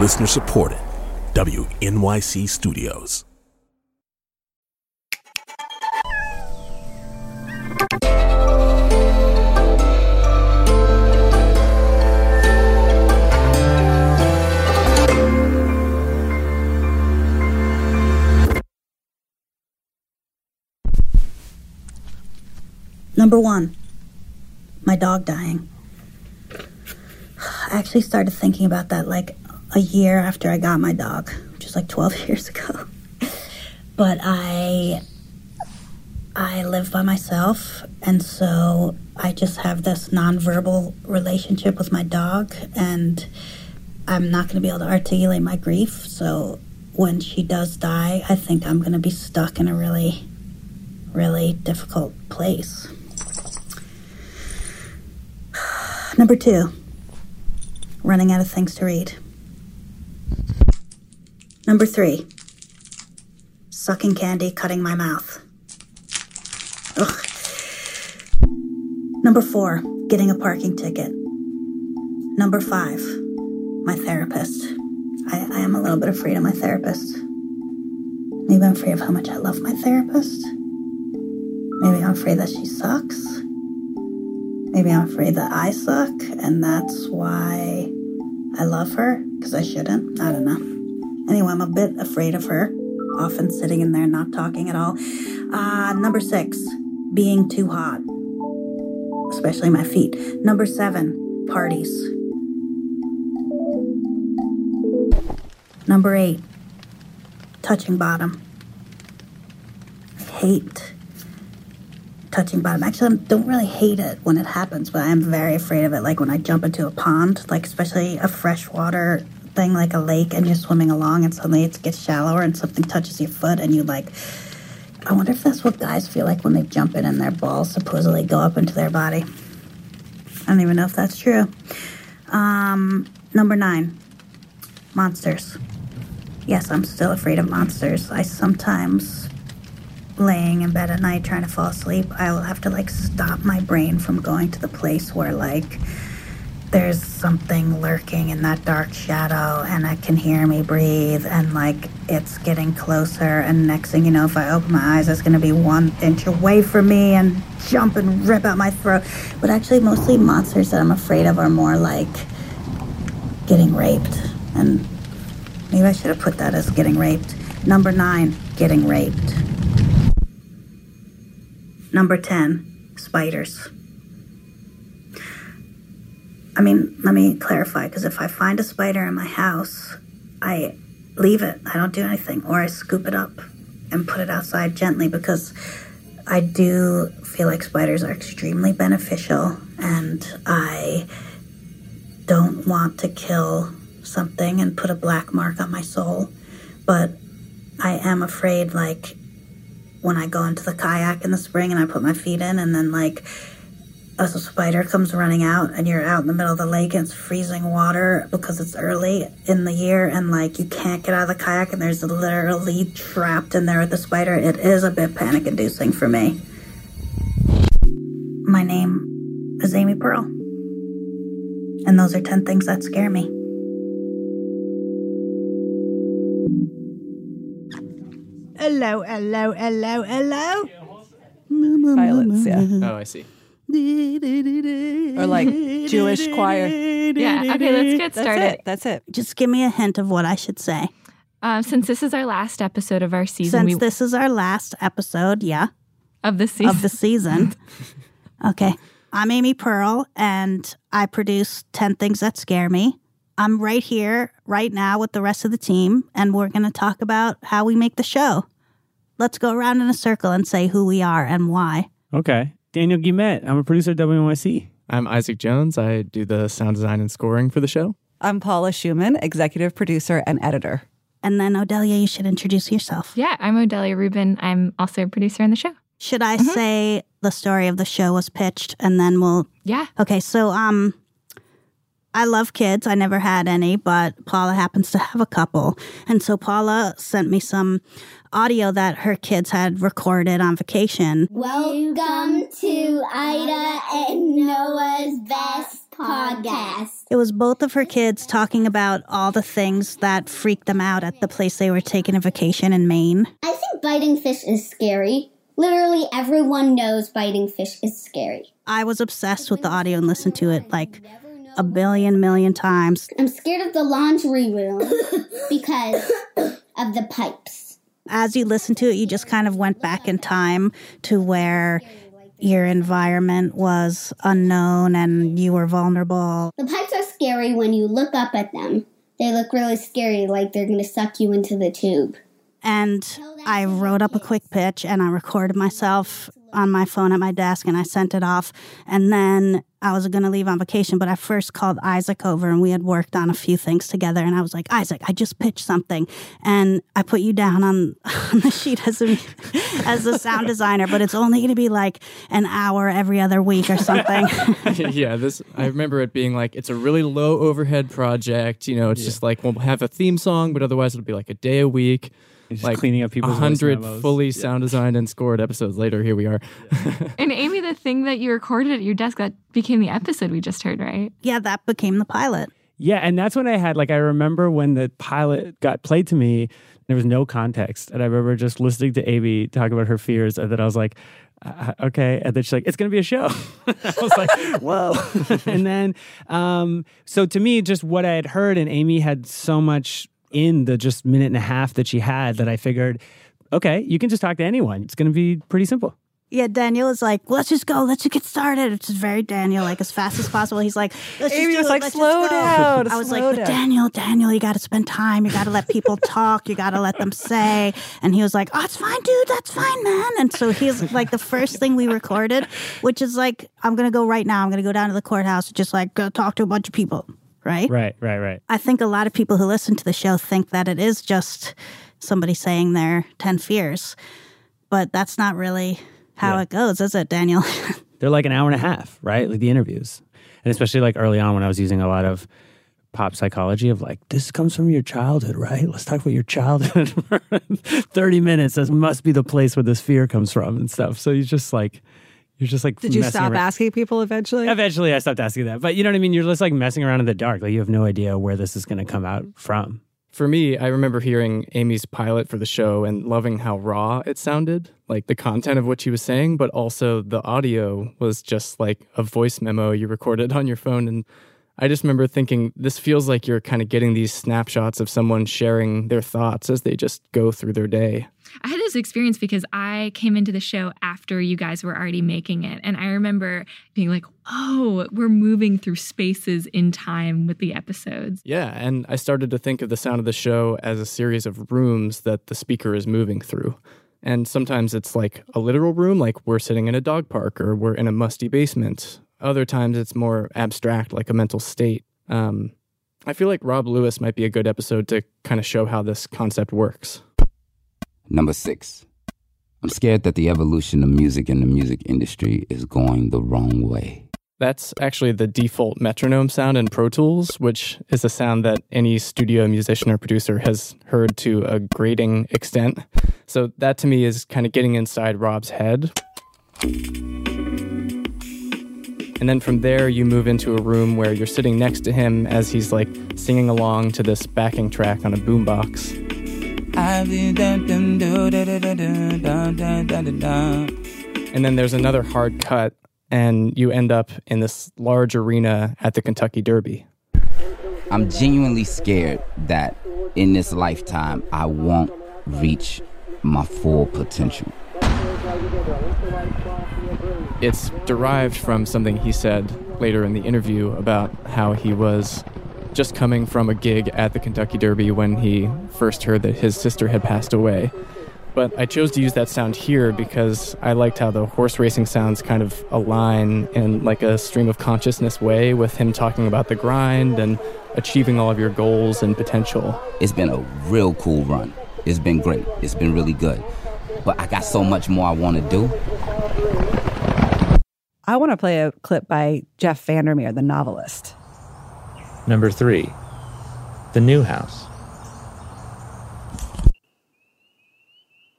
Listener supported. WNYC Studios. Number one, my dog dying. I actually started thinking about that like a year after I got my dog, which is like 12 years ago. But I I live by myself and so I just have this nonverbal relationship with my dog and I'm not going to be able to articulate my grief. So when she does die, I think I'm going to be stuck in a really really difficult place. Number two, running out of things to read. Number three, sucking candy, cutting my mouth. Ugh. Number four, getting a parking ticket. Number five, my therapist. I, I am a little bit afraid of my therapist. Maybe I'm afraid of how much I love my therapist. Maybe I'm afraid that she sucks. Maybe I'm afraid that I suck, and that's why I love her, because I shouldn't. I don't know. Anyway, I'm a bit afraid of her, often sitting in there not talking at all. Uh, number six, being too hot, especially my feet. Number seven, parties. Number eight, touching bottom. I hate touching bottom. Actually, I don't really hate it when it happens, but I'm very afraid of it. Like when I jump into a pond, like especially a freshwater thing like a lake, and you're swimming along, and suddenly it gets shallower, and something touches your foot, and you like. I wonder if that's what guys feel like when they jump in and their balls supposedly go up into their body. I don't even know if that's true. Um, number nine, monsters. Yes, I'm still afraid of monsters. I sometimes laying in bed at night trying to fall asleep, I will have to like stop my brain from going to the place where like there's something lurking in that dark shadow and it can hear me breathe and like it's getting closer and next thing you know if I open my eyes it's gonna be one inch away from me and jump and rip out my throat. But actually mostly monsters that I'm afraid of are more like getting raped and maybe I should have put that as getting raped. Number nine, getting raped. Number 10, spiders. I mean, let me clarify because if I find a spider in my house, I leave it. I don't do anything. Or I scoop it up and put it outside gently because I do feel like spiders are extremely beneficial and I don't want to kill something and put a black mark on my soul. But I am afraid, like, when I go into the kayak in the spring and I put my feet in, and then like a spider comes running out, and you're out in the middle of the lake and it's freezing water because it's early in the year, and like you can't get out of the kayak, and there's literally trapped in there with the spider. It is a bit panic inducing for me. My name is Amy Pearl, and those are 10 things that scare me. Hello, hello, hello, hello. Violets, yeah. Oh, I see. Or like Jewish choir. Yeah, okay, let's get That's started. it. That's it. Just give me a hint of what I should say. Um, since this is our last episode of our season, Since we, this is our last episode, yeah, of the season, of the season. okay. I'm Amy Pearl, and I produce 10 Things That Scare Me. I'm right here, right now, with the rest of the team, and we're going to talk about how we make the show. Let's go around in a circle and say who we are and why. Okay. Daniel Guillemette. I'm a producer at WNYC. I'm Isaac Jones. I do the sound design and scoring for the show. I'm Paula Szuchman, executive producer and editor. And then, Odelia, you should introduce yourself. Yeah, I'm Odelia Rubin. I'm also a producer on the show. Should I say the story of the show was pitched and then we'll. Yeah. Okay, so, um, I love kids. I never had any, but Paula happens to have a couple. And so Paula sent me some audio that her kids had recorded on vacation. Welcome to Ida and Noah's Best Podcast. It was both of her kids talking about all the things that freaked them out at the place they were taking a vacation in Maine. I think biting fish is scary. Literally everyone knows biting fish is scary. I was obsessed with the audio and listened to it like a billion million times. I'm scared of the laundry room because of the pipes. As you listened to it, you just kind of went back in time to where your environment was unknown and you were vulnerable. The pipes are scary when you look up at them. They look really scary, like they're going to suck you into the tube. And I wrote up a quick pitch and I recorded myself on my phone at my desk and I sent it off. And then I was going to leave on vacation, but I first called Isaac over and we had worked on a few things together. And I was like, Isaac, I just pitched something. And I put you down on, on the sheet as a, as a sound designer, but it's only going to be like an hour every other week or something. yeah, this I remember it being like it's a really low overhead project. You know, it's just like we'll have a theme song, but otherwise it'll be like a day a week. Just like cleaning up people's hundred fully Yeah. sound designed and scored episodes later. Here we are. And Amy, the thing that you recorded at your desk that became the episode we just heard, right? yeah, that became the pilot. Yeah, and that's when I had like I remember when the pilot got played to me, there was no context, and I remember just listening to Amy talk about her fears, and then I was like, uh, okay, and then she's like, it's gonna be a show. I was like, whoa, and then um, so to me, just what I had heard, and Amy had so much in the just minute and a half that she had that I figured, okay, you can just talk to anyone. It's gonna be pretty simple. Yeah, Daniel is like, let's just go, let's just get started. It's just very Daniel, like as fast as possible. He's like, let's Amy just was like, let's "Slow down, I was like, but down. Daniel, Daniel, you got to spend time. You got to let people talk. You got to let them say. And he was like, oh, it's fine, dude. That's fine, man. And so he's like, the first thing we recorded, which is like, I'm gonna go right now. I'm gonna go down to the courthouse, and just like go talk to a bunch of people, right? Right, right, right. I think a lot of people who listen to the show think that it is just somebody saying their 10 fears, but that's not really how Yeah. it goes, is it, Daniel? they're like an hour and a half, right? Like the interviews. And especially like early on when I was using a lot of pop psychology of like, this comes from your childhood, right? Let's talk about your childhood for 30 minutes. This must be the place where this fear comes from and stuff. So you just like, you're just like, Did you stop around. asking people eventually? Eventually I stopped asking that. But you know what I mean? You're just like messing around in the dark. Like you have no idea where this is going to come out from. For me, I remember hearing Amy's pilot for the show and loving how raw it sounded, like the content of what she was saying, but also the audio was just like a voice memo you recorded on your phone. And I just remember thinking, this feels like you're kind of getting these snapshots of someone sharing their thoughts as they just go through their day. I had this experience because I came into the show after you guys were already making it. And I remember being like, oh, we're moving through spaces in time with the episodes. Yeah, and I started to think of the sound of the show as a series of rooms that the speaker is moving through. And sometimes it's like a literal room, like we're sitting in a dog park or we're in a musty basement. Other times it's more abstract, like a mental state. Um, I feel like Rob Lewis might be a good episode to kind of show how this concept works. Number six, I'm scared that the evolution of music and the music industry is going the wrong way. That's actually the default metronome sound in Pro Tools, which is a sound that any studio musician or producer has heard to a grating extent. So that to me is kind of getting inside Rob's head. And then from there, you move into a room where you're sitting next to him as he's like singing along to this backing track on a boombox. And then there's another hard cut, and you end up in this large arena at the Kentucky Derby. I'm genuinely scared that in this lifetime, I won't reach my full potential. It's derived from something he said later in the interview about how he was just coming from a gig at the Kentucky Derby when he first heard that his sister had passed away. But I chose to use that sound here because I liked how the horse racing sounds kind of align in like a stream of consciousness way with him talking about the grind and achieving all of your goals and potential. It's been a real cool run. It's been great. It's been really good. But I got so much more I want to do. I want to play a clip by Jeff Vandermeer, the novelist. Number three, The New House.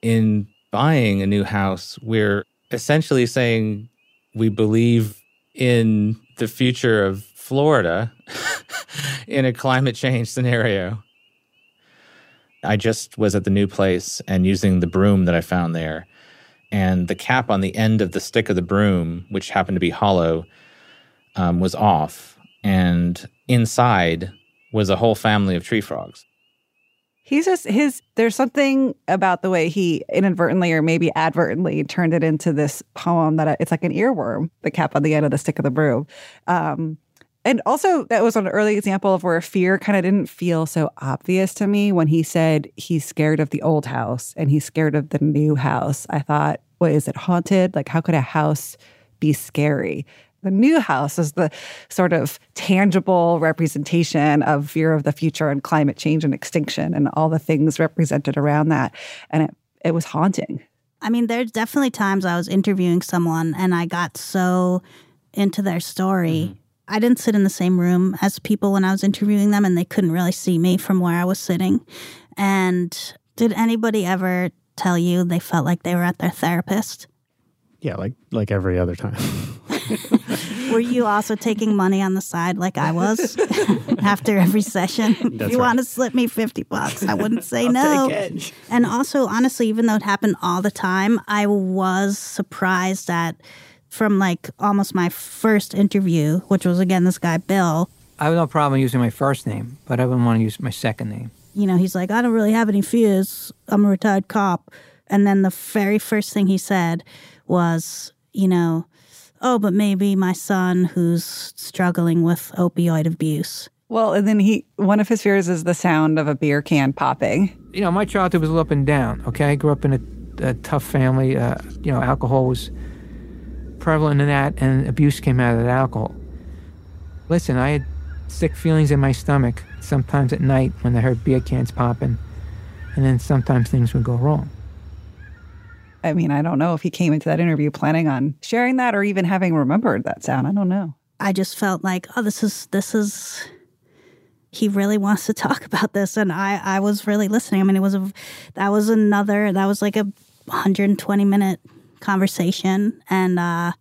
In buying a new house, we're essentially saying we believe in the future of Florida in a climate change scenario. I just was at the new place and using the broom that I found there. And the cap on the end of the stick of the broom, which happened to be hollow, um, was off. And inside was a whole family of tree frogs. He's just his. There's something about the way he inadvertently or maybe advertently turned it into this poem that I, it's like an earworm. The cap on the end of the stick of the broom, um, and also that was an early example of where fear kind of didn't feel so obvious to me when he said he's scared of the old house and he's scared of the new house. I thought, what is it haunted? Like, how could a house be scary? The new house is the sort of tangible representation of fear of the future and climate change and extinction and all the things represented around that. And it, it was haunting. I mean, there's definitely times I was interviewing someone and I got so into their story. Mm-hmm. I didn't sit in the same room as people when I was interviewing them and they couldn't really see me from where I was sitting. And did anybody ever tell you they felt like they were at their therapist? Yeah, like like every other time. Were you also taking money on the side like I was after every session? if you right. want to slip me 50 bucks, I wouldn't say no. And also, honestly, even though it happened all the time, I was surprised that from like almost my first interview, which was again this guy, Bill, I have no problem using my first name, but I wouldn't want to use my second name. you know, he's like, I don't really have any fears. I'm a retired cop. And then the very first thing he said was, you know, oh, but maybe my son who's struggling with opioid abuse. Well, and then he, one of his fears is the sound of a beer can popping. You know, my childhood was a little up and down. Okay, I grew up in a, a tough family. Uh, you know, alcohol was prevalent in that, and abuse came out of that alcohol. Listen, I had sick feelings in my stomach sometimes at night when I heard beer cans popping, and then sometimes things would go wrong. I mean, I don't know if he came into that interview planning on sharing that or even having remembered that sound. I don't know. I just felt like, oh, this is, this is, he really wants to talk about this. And I, I was really listening. I mean, it was a, that was another, that was like a 120 minute conversation. And, uh,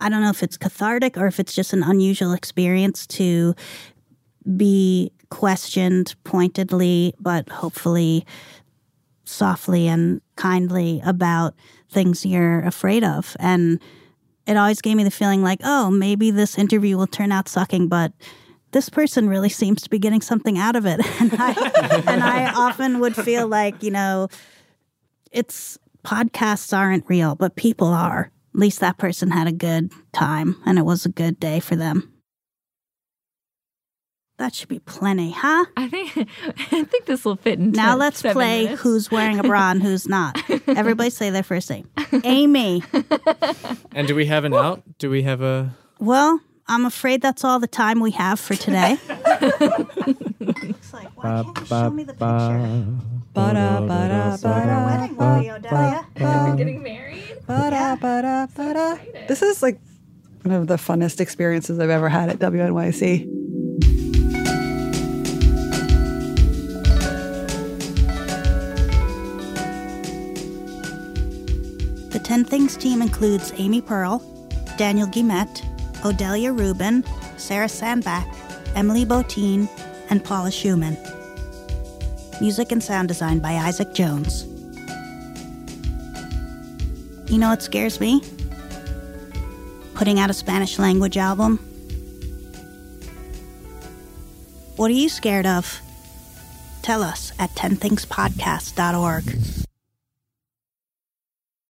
I don't know if it's cathartic or if it's just an unusual experience to be questioned pointedly, but hopefully softly and kindly about things you're afraid of. And it always gave me the feeling like, oh, maybe this interview will turn out sucking, but this person really seems to be getting something out of it. And I, and I often would feel like, you know, it's podcasts aren't real, but people are. At least that person had a good time and it was a good day for them. That should be plenty, huh? I think I think this will fit into Now let's seven play minutes. who's wearing a bra and who's not. Everybody say their first name. Amy. And do we have an out? Do we have a Well, I'm afraid that's all the time we have for today. Looks like Ba, ba, ba. Ba-da, ba-da, ba-da, We're getting married. ba-da, ba-da, ba-da. This is like one of the funnest experiences I've ever had at WNYC. 10 Things team includes Amy Pearl, Daniel Guillemette, Odelia Rubin, Sarah Sandbach, Emily Botein, and Paula Szuchman. Music and sound design by Isaac Jones. You know what scares me? Putting out a Spanish language album. What are you scared of? Tell us at 10thingspodcast.org.